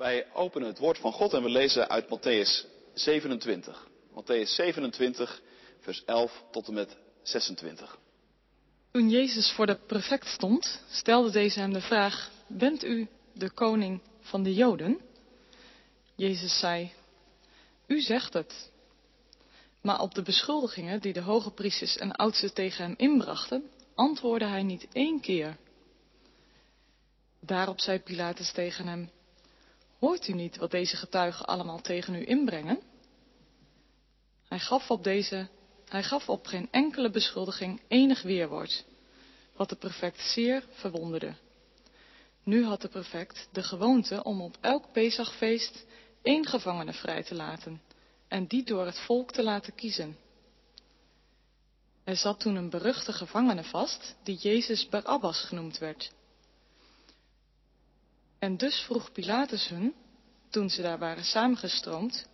Wij openen het woord van God en we lezen uit Matthäus 27. Matthäus 27, vers 11 tot en met 26. Toen Jezus voor de prefect stond, stelde deze hem de vraag: Bent u de koning van de Joden? Jezus zei: U zegt het. Maar op de beschuldigingen die de hoge priesters en oudsten tegen hem inbrachten, antwoordde hij niet één keer. Daarop zei Pilatus tegen hem: Hoort u niet wat deze getuigen allemaal tegen u inbrengen? Hij gaf op deze, hij gaf op geen enkele beschuldiging enig weerwoord, wat de prefect zeer verwonderde. Nu had de prefect de gewoonte om op elk Pesachfeest één gevangene vrij te laten en die door het volk te laten kiezen. Er zat toen een beruchte gevangene vast, die Jezus Barabbas genoemd werd. En dus vroeg Pilatus hun, toen ze daar waren samengestroomd,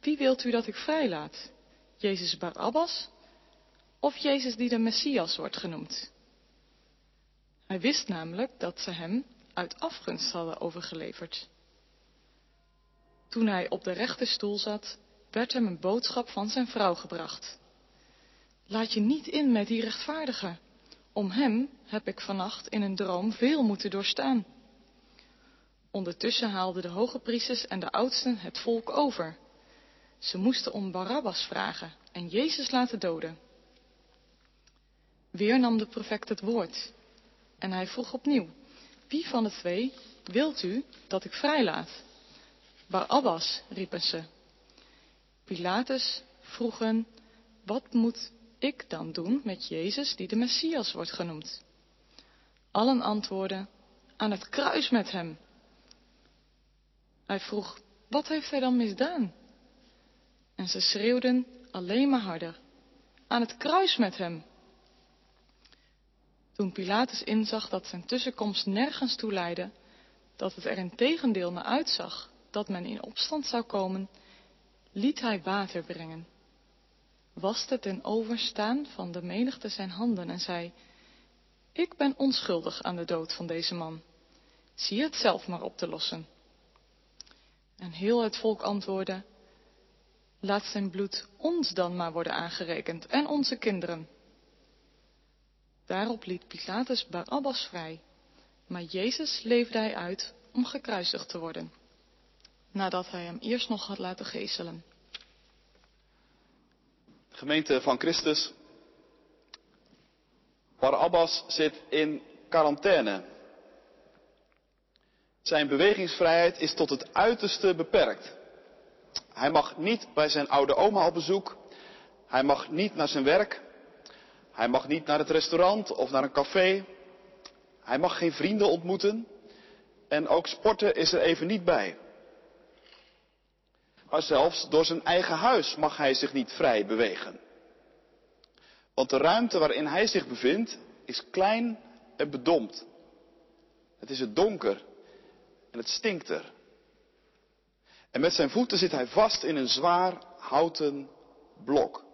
wie wilt u dat ik vrijlaat? Jezus Barabbas of Jezus die de Messias wordt genoemd? Hij wist namelijk dat ze hem uit afgunst hadden overgeleverd. Toen hij op de rechterstoel zat, werd hem een boodschap van zijn vrouw gebracht. Laat je niet in met die rechtvaardige. Om hem heb ik vannacht in een droom veel moeten doorstaan. Ondertussen haalden de hoge priesters en de oudsten het volk over. Ze moesten om Barabbas vragen en Jezus laten doden. Weer nam de profect het woord en hij vroeg opnieuw, wie van de twee wilt u dat ik vrijlaat? Barabbas, riepen ze. Pilatus vroeg hen, wat moet ik dan doen met Jezus die de Messias wordt genoemd? Allen antwoordden, aan het kruis met hem. Hij vroeg, wat heeft hij dan misdaan? En ze schreeuwden alleen maar harder, aan het kruis met hem. Toen Pilatus inzag dat zijn tussenkomst nergens toe leidde, dat het er in tegendeel naar uitzag dat men in opstand zou komen, liet hij water brengen, waste ten overstaan van de menigte zijn handen en zei, ik ben onschuldig aan de dood van deze man. Zie het zelf maar op te lossen. En heel het volk antwoordde, laat zijn bloed ons dan maar worden aangerekend en onze kinderen. Daarop liet Pilatus Barabbas vrij, maar Jezus leefde hij uit om gekruisigd te worden, nadat hij hem eerst nog had laten geeselen. Gemeente van Christus, Barabbas zit in quarantaine. Zijn bewegingsvrijheid is tot het uiterste beperkt. Hij mag niet bij zijn oude oma op bezoek. Hij mag niet naar zijn werk. Hij mag niet naar het restaurant of naar een café. Hij mag geen vrienden ontmoeten. En ook sporten is er even niet bij. Maar zelfs door zijn eigen huis mag hij zich niet vrij bewegen. Want de ruimte waarin hij zich bevindt is klein en bedompt. Het is het donker en het stinkt er. En met zijn voeten zit hij vast in een zwaar houten blok.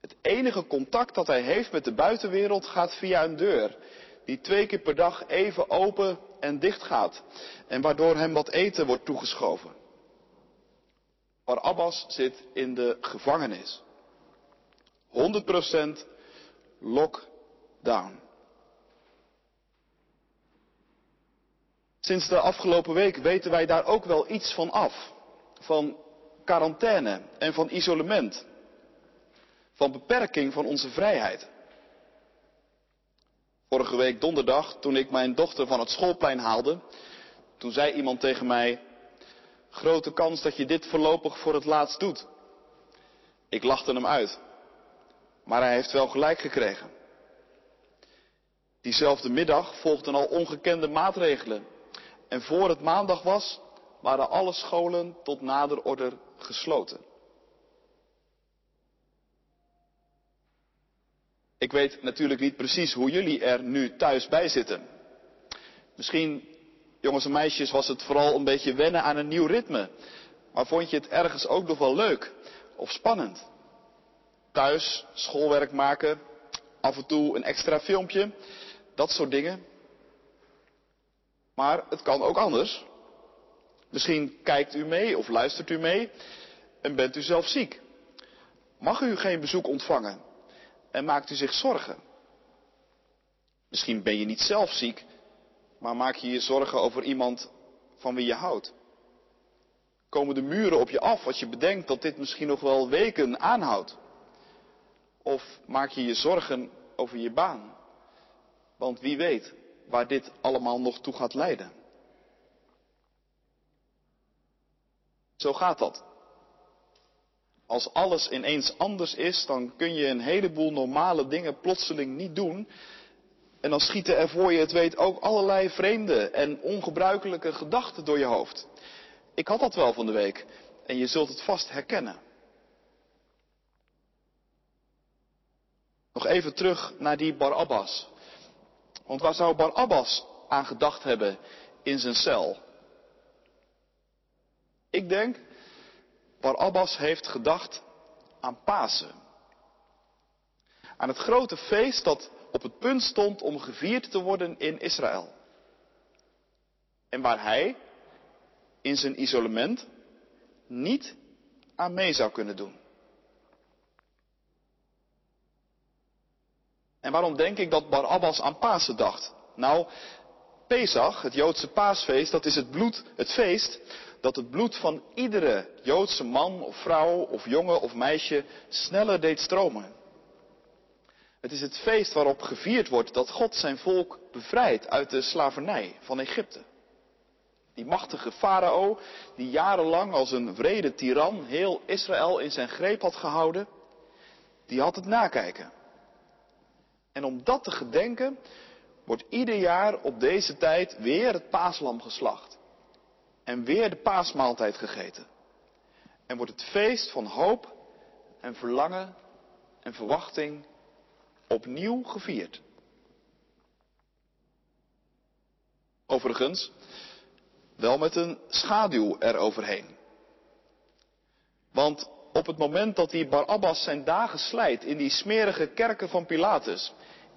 Het enige contact dat hij heeft met de buitenwereld gaat via een deur, die twee keer per dag even open en dicht gaat en waardoor hem wat eten wordt toegeschoven. Abbas zit in de gevangenis. 100% lockdown. Sinds de afgelopen week weten wij daar ook wel iets van af. Van quarantaine en van isolement. Van beperking van onze vrijheid. Vorige week donderdag, toen ik mijn dochter van het schoolplein haalde, toen zei iemand tegen mij, grote kans dat je dit voorlopig voor het laatst doet. Ik lachte hem uit. Maar hij heeft wel gelijk gekregen. Diezelfde middag volgden al ongekende maatregelen. En voor het maandag was, waren alle scholen tot nader order gesloten. Ik weet natuurlijk niet precies hoe jullie er nu thuis bij zitten. Misschien, jongens en meisjes, was het vooral een beetje wennen aan een nieuw ritme. Maar vond je het ergens ook nog wel leuk of spannend? Thuis schoolwerk maken, af en toe een extra filmpje, dat soort dingen. Maar het kan ook anders. Misschien kijkt u mee of luistert u mee en bent u zelf ziek. Mag u geen bezoek ontvangen en maakt u zich zorgen? Misschien ben je niet zelf ziek, maar maak je je zorgen over iemand van wie je houdt. Komen de muren op je af als je bedenkt dat dit misschien nog wel weken aanhoudt? Of maak je je zorgen over je baan? Want wie weet waar dit allemaal nog toe gaat leiden. Zo gaat dat. Als alles ineens anders is, dan kun je een heleboel normale dingen plotseling niet doen. En dan schieten er voor je het weet ook allerlei vreemde en ongebruikelijke gedachten door je hoofd. Ik had dat wel van de week en je zult het vast herkennen. Nog even terug naar die Barabbas. Want waar zou Barabbas aan gedacht hebben in zijn cel? Ik denk, Barabbas heeft gedacht aan Pasen. Aan het grote feest dat op het punt stond om gevierd te worden in Israël. En waar hij in zijn isolement niet aan mee zou kunnen doen. En waarom denk ik dat Barabbas aan Pasen dacht? Nou, Pesach, het Joodse paasfeest, dat is het bloed, het feest dat het bloed van iedere Joodse man of vrouw of jongen of meisje sneller deed stromen. Het is het feest waarop gevierd wordt dat God zijn volk bevrijdt uit de slavernij van Egypte. Die machtige farao, die jarenlang als een vrede tiran heel Israël in zijn greep had gehouden, die had het nakijken. En om dat te gedenken wordt ieder jaar op deze tijd weer het paaslam geslacht. En weer de paasmaaltijd gegeten. En wordt het feest van hoop en verlangen en verwachting opnieuw gevierd. Overigens, wel met een schaduw eroverheen. Want op het moment dat die Barabbas zijn dagen slijt in die smerige kerken van Pilatus,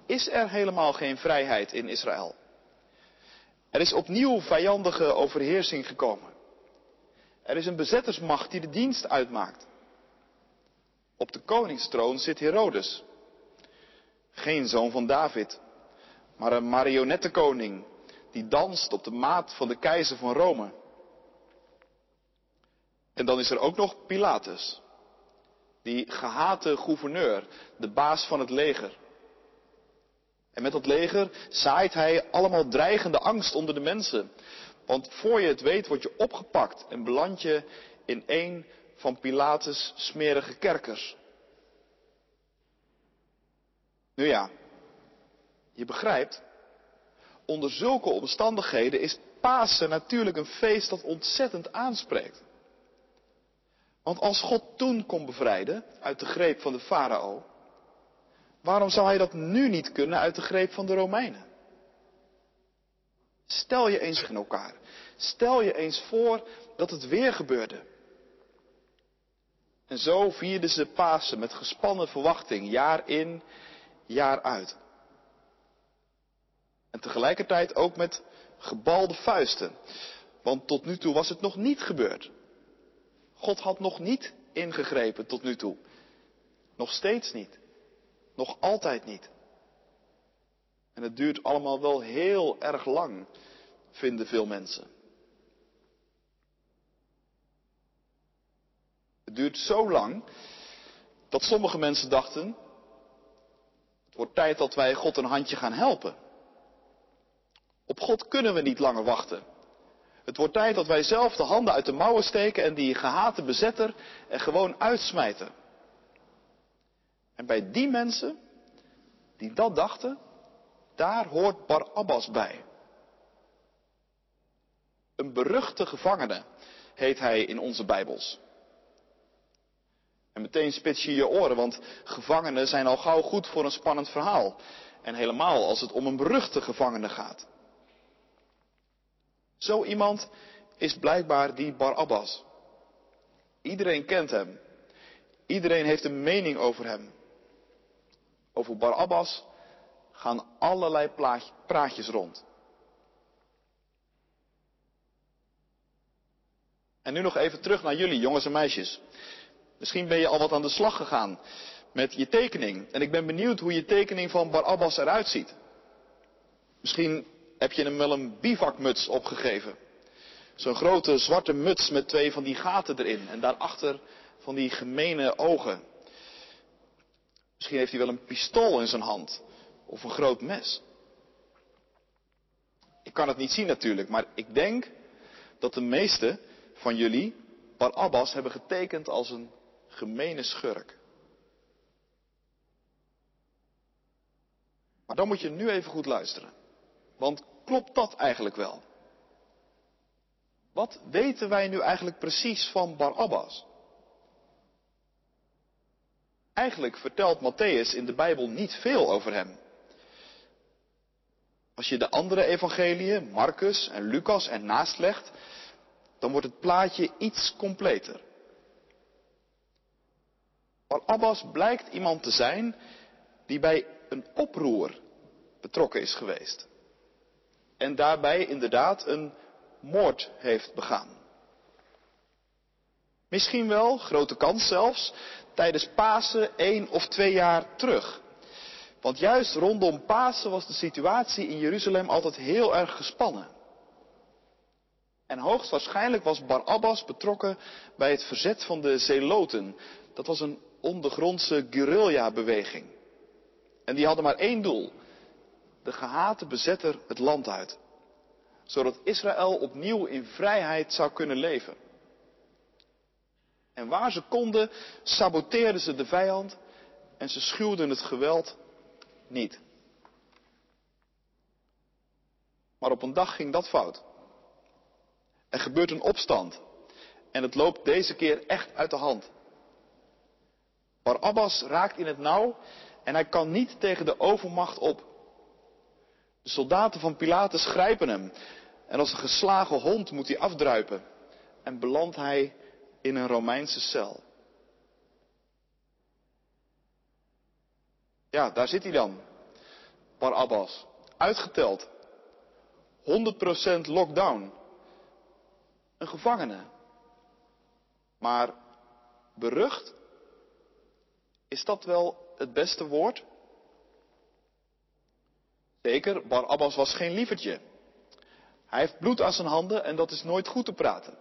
is er helemaal geen vrijheid in Israël. Er is opnieuw vijandige overheersing gekomen. Er is een bezettersmacht die de dienst uitmaakt. Op de koningstroon zit Herodes. Geen zoon van David, maar een marionettenkoning die danst op de maat van de keizer van Rome. En dan is er ook nog Pilatus, die gehate gouverneur, de baas van het leger. En met dat leger zaait hij allemaal dreigende angst onder de mensen. Want voor je het weet word je opgepakt en beland je in een van Pilatus smerige kerkers. Nu ja, je begrijpt, onder zulke omstandigheden is Pasen natuurlijk een feest dat ontzettend aanspreekt. Want als God toen kon bevrijden uit de greep van de farao, waarom zou hij dat nu niet kunnen uit de greep van de Romeinen? Stel je eens in elkaar. Stel je eens voor dat het weer gebeurde. En zo vierden ze Pasen met gespannen verwachting, jaar in, jaar uit. En tegelijkertijd ook met gebalde vuisten. Want tot nu toe was het nog niet gebeurd. God had nog niet ingegrepen tot nu toe. Nog steeds niet. Nog altijd niet. En het duurt allemaal wel heel erg lang, vinden veel mensen. Het duurt zo lang dat sommige mensen dachten, het wordt tijd dat wij God een handje gaan helpen. Op God kunnen we niet langer wachten. Het wordt tijd dat wij zelf de handen uit de mouwen steken en die gehate bezetter er gewoon uitsmijten. En bij die mensen die dat dachten, daar hoort Barabbas bij. Een beruchte gevangene heet hij in onze Bijbels. En meteen spits je je oren, want gevangenen zijn al gauw goed voor een spannend verhaal. En helemaal als het om een beruchte gevangene gaat. Zo iemand is blijkbaar die Barabbas. Iedereen kent hem. Iedereen heeft een mening over hem. Over Barabbas gaan allerlei praatjes rond. En nu nog even terug naar jullie, jongens en meisjes. Misschien ben je al wat aan de slag gegaan met je tekening. En ik ben benieuwd hoe je tekening van Barabbas eruit ziet. Misschien heb je hem wel een bivakmuts opgegeven. Zo'n grote zwarte muts met twee van die gaten erin. En daarachter van die gemene ogen. Misschien heeft hij wel een pistool in zijn hand. Of een groot mes. Ik kan het niet zien natuurlijk, maar ik denk dat de meeste van jullie Barabbas hebben getekend als een gemene schurk. Maar dan moet je nu even goed luisteren. Want klopt dat eigenlijk wel? Wat weten wij nu eigenlijk precies van Barabbas? Eigenlijk vertelt Matthäus in de Bijbel niet veel over hem. Als je de andere evangeliën, Marcus en Lucas ernaast legt, dan wordt het plaatje iets completer. Barabbas blijkt iemand te zijn die bij een oproer betrokken is geweest. En daarbij inderdaad een moord heeft begaan. Misschien wel, grote kans zelfs, tijdens Pasen één of twee jaar terug. Want juist rondom Pasen was de situatie in Jeruzalem altijd heel erg gespannen. En hoogstwaarschijnlijk was Barabbas betrokken bij het verzet van de Zeloten. Dat was een ondergrondse guerrilla-beweging. En die hadden maar één doel. De gehate bezetter het land uit. Zodat Israël opnieuw in vrijheid zou kunnen leven. En waar ze konden, saboteerden ze de vijand en ze schuwden het geweld niet. Maar op een dag ging dat fout. Er gebeurt een opstand. En het loopt deze keer echt uit de hand. Barabbas raakt in het nauw en hij kan niet tegen de overmacht op. De soldaten van Pilatus grijpen hem en als een geslagen hond moet hij afdruipen en belandt hij in een Romeinse cel. Ja, daar zit hij dan. Barabbas. Uitgeteld. 100% lockdown. Een gevangene. Maar berucht? Is dat wel het beste woord? Zeker, Barabbas was geen lievertje. Hij heeft bloed aan zijn handen en dat is nooit goed te praten.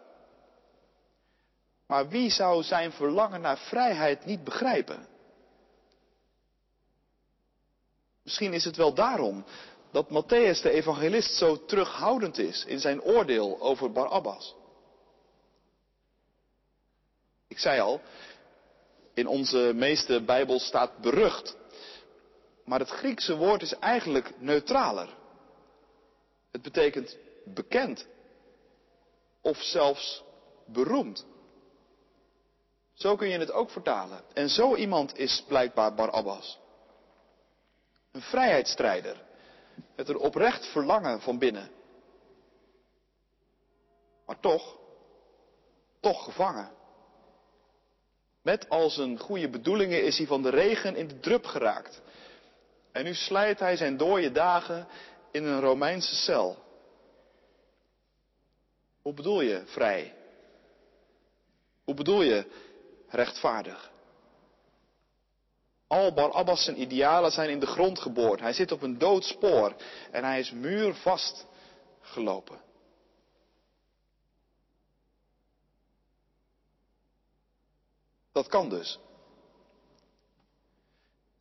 Maar wie zou zijn verlangen naar vrijheid niet begrijpen? Misschien is het wel daarom dat Matthäus de evangelist zo terughoudend is in zijn oordeel over Barabbas. Ik zei al, in onze meeste Bijbel staat berucht. Maar het Griekse woord is eigenlijk neutraler. Het betekent bekend. Of zelfs beroemd. Zo kun je het ook vertalen. En zo iemand is blijkbaar Barabbas. Een vrijheidsstrijder. Met een oprecht verlangen van binnen. Maar toch, toch gevangen. Met al zijn goede bedoelingen is hij van de regen in de drup geraakt. En nu slijt hij zijn dooie dagen in een Romeinse cel. Hoe bedoel je vrij? Hoe bedoel je rechtvaardig? Al Barabbas zijn idealen zijn in de grond geboord. Hij zit op een dood spoor en hij is muurvast gelopen. Dat kan dus.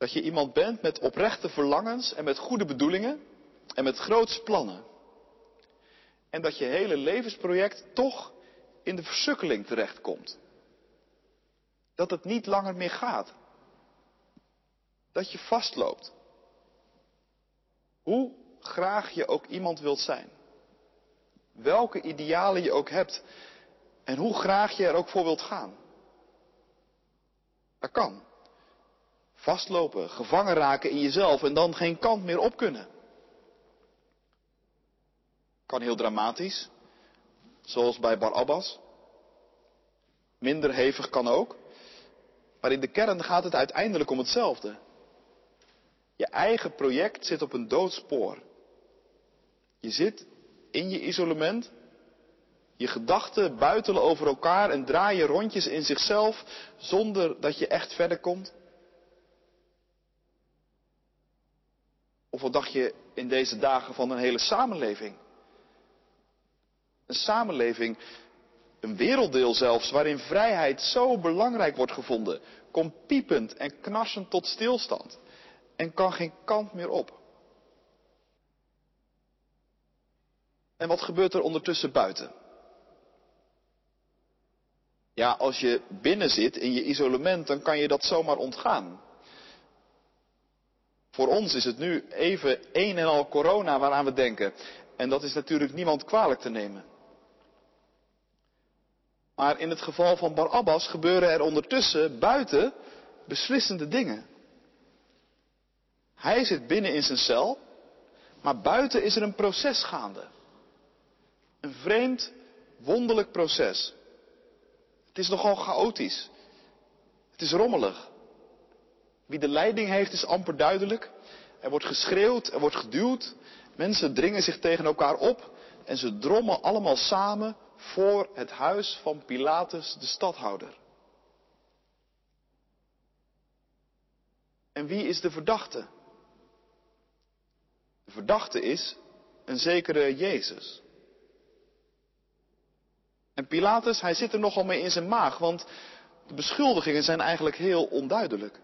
Dat je iemand bent met oprechte verlangens en met goede bedoelingen en met grootse plannen. En dat je hele levensproject toch in de versukkeling terechtkomt. Dat het niet langer meer gaat. Dat je vastloopt. Hoe graag je ook iemand wilt zijn. Welke idealen je ook hebt. En hoe graag je er ook voor wilt gaan. Dat kan. Vastlopen, gevangen raken in jezelf en dan geen kant meer op kunnen. Kan heel dramatisch, zoals bij Barabbas. Minder hevig kan ook. Maar in de kern gaat het uiteindelijk om hetzelfde. Je eigen project zit op een doodspoor. Je zit in je isolement. Je gedachten buitelen over elkaar en draaien rondjes in zichzelf zonder dat je echt verder komt? Of wat dacht je in deze dagen van een hele samenleving? Een samenleving, een werelddeel zelfs, waarin vrijheid zo belangrijk wordt gevonden, komt piepend en knarsend tot stilstand en kan geen kant meer op. En wat gebeurt er ondertussen buiten? Ja, als je binnen zit in je isolement, dan kan je dat zomaar ontgaan. Voor ons is het nu even een en al corona waaraan we denken. En dat is natuurlijk niemand kwalijk te nemen. Maar in het geval van Barabbas gebeuren er ondertussen buiten beslissende dingen. Hij zit binnen in zijn cel, maar buiten is er een proces gaande. Een vreemd, wonderlijk proces. Het is nogal chaotisch. Het is rommelig. Wie de leiding heeft is amper duidelijk. Er wordt geschreeuwd, er wordt geduwd. Mensen dringen zich tegen elkaar op en ze drommen allemaal samen voor het huis van Pilatus, de stadhouder. En wie is de verdachte? De verdachte is een zekere Jezus. En Pilatus, hij zit er nogal mee in zijn maag, want de beschuldigingen zijn eigenlijk heel onduidelijk.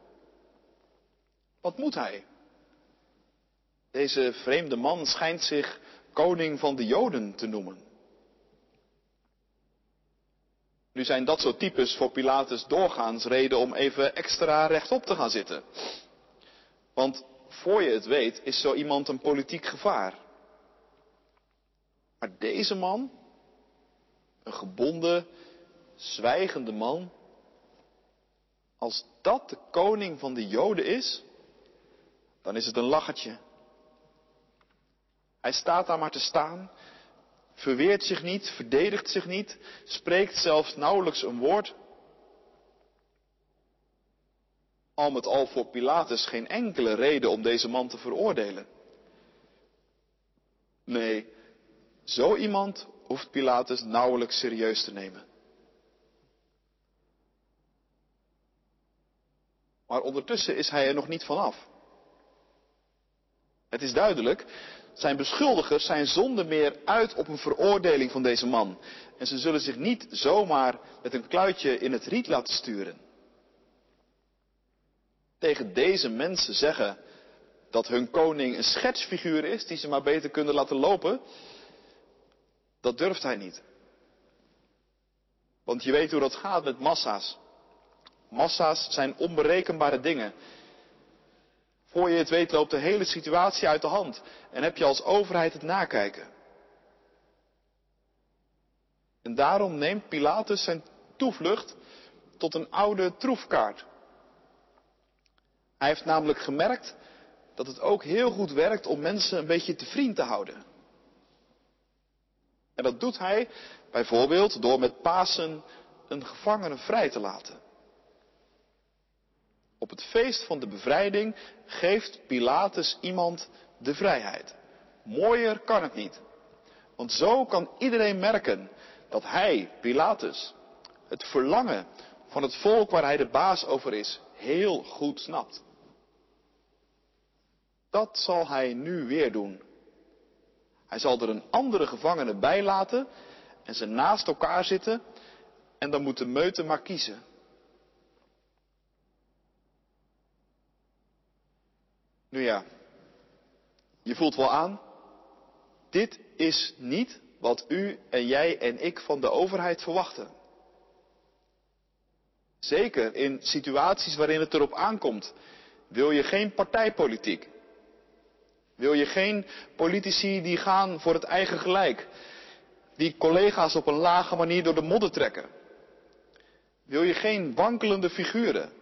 Wat moet hij? Deze vreemde man schijnt zich koning van de Joden te noemen. Nu zijn dat soort types voor Pilatus doorgaans reden om even extra rechtop te gaan zitten. Want voor je het weet is zo iemand een politiek gevaar. Maar deze man, een gebonden, zwijgende man, als dat de koning van de Joden is, dan is het een lachertje. Hij staat daar maar te staan, verweert zich niet, verdedigt zich niet, spreekt zelfs nauwelijks een woord. Al met al voor Pilatus geen enkele reden om deze man te veroordelen. Nee, zo iemand hoeft Pilatus nauwelijks serieus te nemen. Maar ondertussen is hij er nog niet vanaf. Het is duidelijk, zijn beschuldigers zijn zonder meer uit op een veroordeling van deze man. En ze zullen zich niet zomaar met een kluitje in het riet laten sturen. Tegen deze mensen zeggen dat hun koning een schetsfiguur is die ze maar beter kunnen laten lopen, dat durft hij niet. Want je weet hoe dat gaat met massa's. Massa's zijn onberekenbare dingen. Voor je het weet loopt de hele situatie uit de hand en heb je als overheid het nakijken. En daarom neemt Pilatus zijn toevlucht tot een oude troefkaart. Hij heeft namelijk gemerkt dat het ook heel goed werkt om mensen een beetje te vriend te houden. En dat doet hij bijvoorbeeld door met Pasen een gevangene vrij te laten. Op het feest van de bevrijding geeft Pilatus iemand de vrijheid. Mooier kan het niet. Want zo kan iedereen merken dat hij, Pilatus, het verlangen van het volk waar hij de baas over is, heel goed snapt. Dat zal hij nu weer doen. Hij zal er een andere gevangene bij laten en ze naast elkaar zitten en dan moet de meute maar kiezen. Nu ja, je voelt wel aan, dit is niet wat u en jij en ik van de overheid verwachten. Zeker in situaties waarin het erop aankomt, wil je geen partijpolitiek. Wil je geen politici die gaan voor het eigen gelijk, die collega's op een lage manier door de modder trekken. Wil je geen wankelende figuren.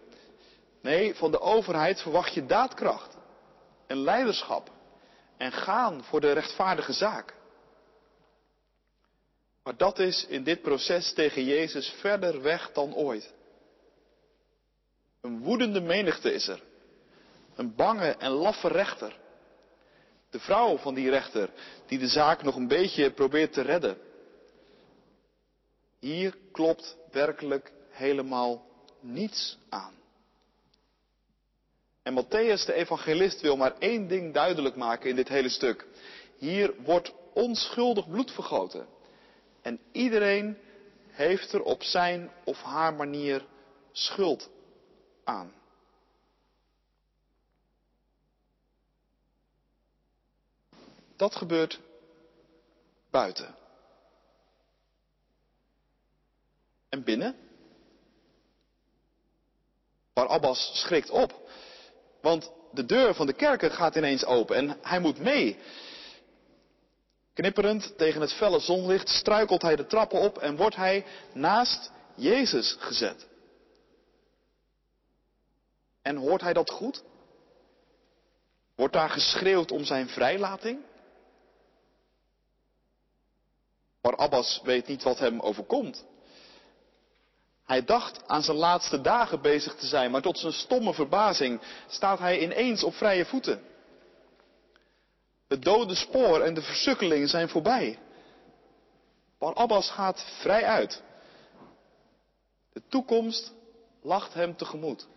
Nee, van de overheid verwacht je daadkracht en leiderschap en gaan voor de rechtvaardige zaak. Maar dat is in dit proces tegen Jezus verder weg dan ooit. Een woedende menigte is er. Een bange en laffe rechter. De vrouw van die rechter die de zaak nog een beetje probeert te redden. Hier klopt werkelijk helemaal niets aan. En Matthäus, de evangelist, wil maar één ding duidelijk maken in dit hele stuk. Hier wordt onschuldig bloed vergoten. En iedereen heeft er op zijn of haar manier schuld aan. Dat gebeurt buiten. En binnen? Barabbas schrikt op. Want de deur van de kerken gaat ineens open en hij moet mee. Knipperend tegen het felle zonlicht struikelt hij de trappen op en wordt hij naast Jezus gezet. En hoort hij dat goed? Wordt daar geschreeuwd om zijn vrijlating? Barabbas weet niet wat hem overkomt. Hij dacht aan zijn laatste dagen bezig te zijn, maar tot zijn stomme verbazing staat hij ineens op vrije voeten. Het dode spoor en de versukkeling zijn voorbij. Barabbas gaat vrij uit. De toekomst lacht hem tegemoet.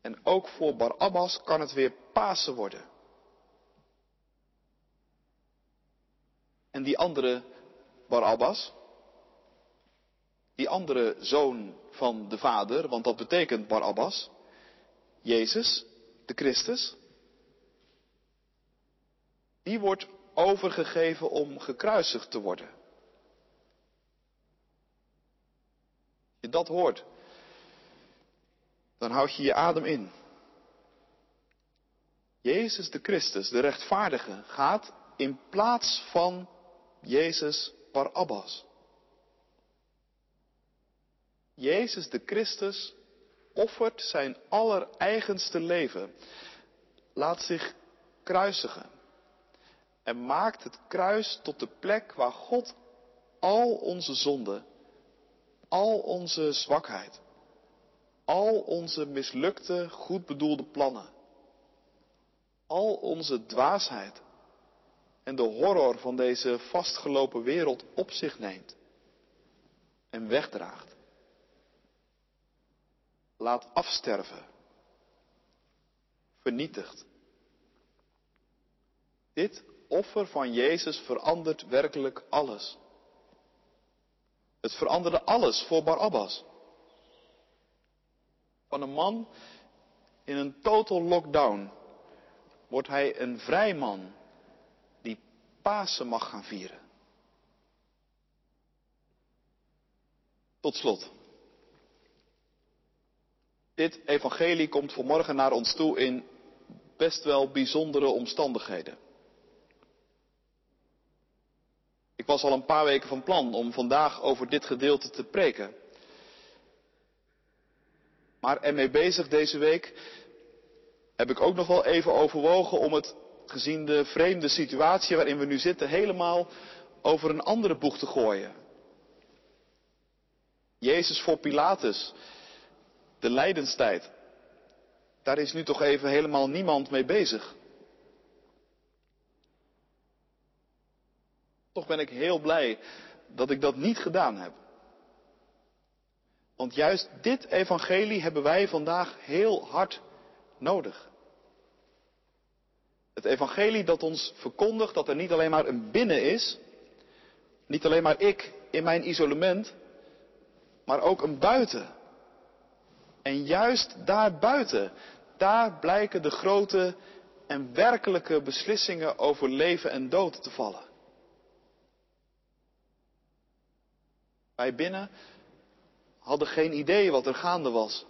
En ook voor Barabbas kan het weer Pasen worden. En die andere Barabbas, die andere zoon van de vader, want dat betekent Barabbas, Jezus, de Christus, die wordt overgegeven om gekruisigd te worden. Als je dat hoort, dan houd je je adem in. Jezus de Christus, de rechtvaardige, gaat in plaats van Jezus Barabbas. Jezus de Christus offert zijn allereigenste leven, laat zich kruisigen en maakt het kruis tot de plek waar God al onze zonde, al onze zwakheid, al onze mislukte, goed bedoelde plannen, al onze dwaasheid en de horror van deze vastgelopen wereld op zich neemt en wegdraagt. Laat afsterven, vernietigt. Dit offer van Jezus verandert werkelijk alles. Het veranderde alles voor Barabbas. Van een man in een total lockdown wordt hij een vrij man die Pasen mag gaan vieren. Tot slot. Dit evangelie komt vanmorgen naar ons toe in best wel bijzondere omstandigheden. Ik was al een paar weken van plan om vandaag over dit gedeelte te preken. Maar ermee bezig deze week heb ik ook nog wel even overwogen om het, gezien de vreemde situatie waarin we nu zitten, helemaal over een andere boeg te gooien. Jezus voor Pilatus, de lijdenstijd. Daar is nu toch even helemaal niemand mee bezig. Toch ben ik heel blij dat ik dat niet gedaan heb. Want juist dit evangelie hebben wij vandaag heel hard nodig. Het evangelie dat ons verkondigt dat er niet alleen maar een binnen is, niet alleen maar ik in mijn isolement, maar ook een buiten. En juist daar buiten, daar blijken de grote en werkelijke beslissingen over leven en dood te vallen. Wij binnen hadden geen idee wat er gaande was.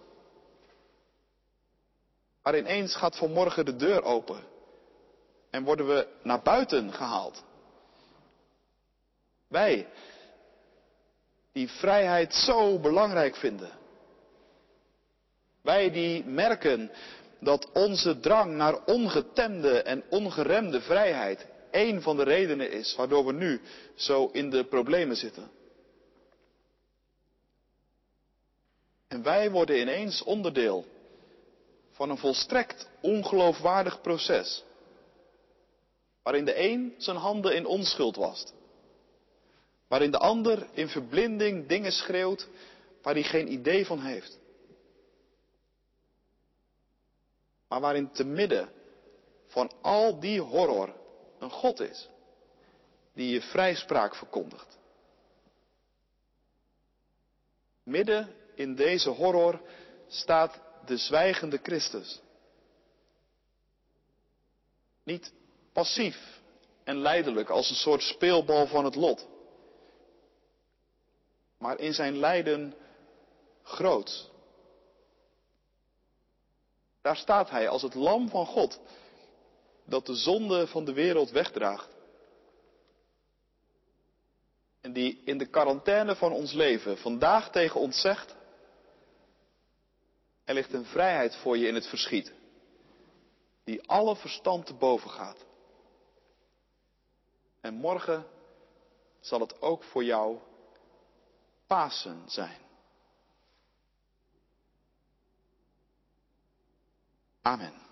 Maar ineens gaat vanmorgen de deur open en worden we naar buiten gehaald. Wij, die vrijheid zo belangrijk vinden. Wij die merken dat onze drang naar ongetemde en ongeremde vrijheid een van de redenen is waardoor we nu zo in de problemen zitten. En wij worden ineens onderdeel van een volstrekt ongeloofwaardig proces. Waarin de een zijn handen in onschuld wast. Waarin de ander in verblinding dingen schreeuwt waar hij geen idee van heeft. Maar waarin te midden van al die horror een God is die je vrijspraak verkondigt. Midden in deze horror staat de zwijgende Christus. Niet passief en leidelijk als een soort speelbal van het lot. Maar in zijn lijden groot. Daar staat hij als het lam van God dat de zonde van de wereld wegdraagt. En die in de quarantaine van ons leven vandaag tegen ons zegt, er ligt een vrijheid voor je in het verschiet, die alle verstand te boven gaat. En morgen zal het ook voor jou Pasen zijn. Amen.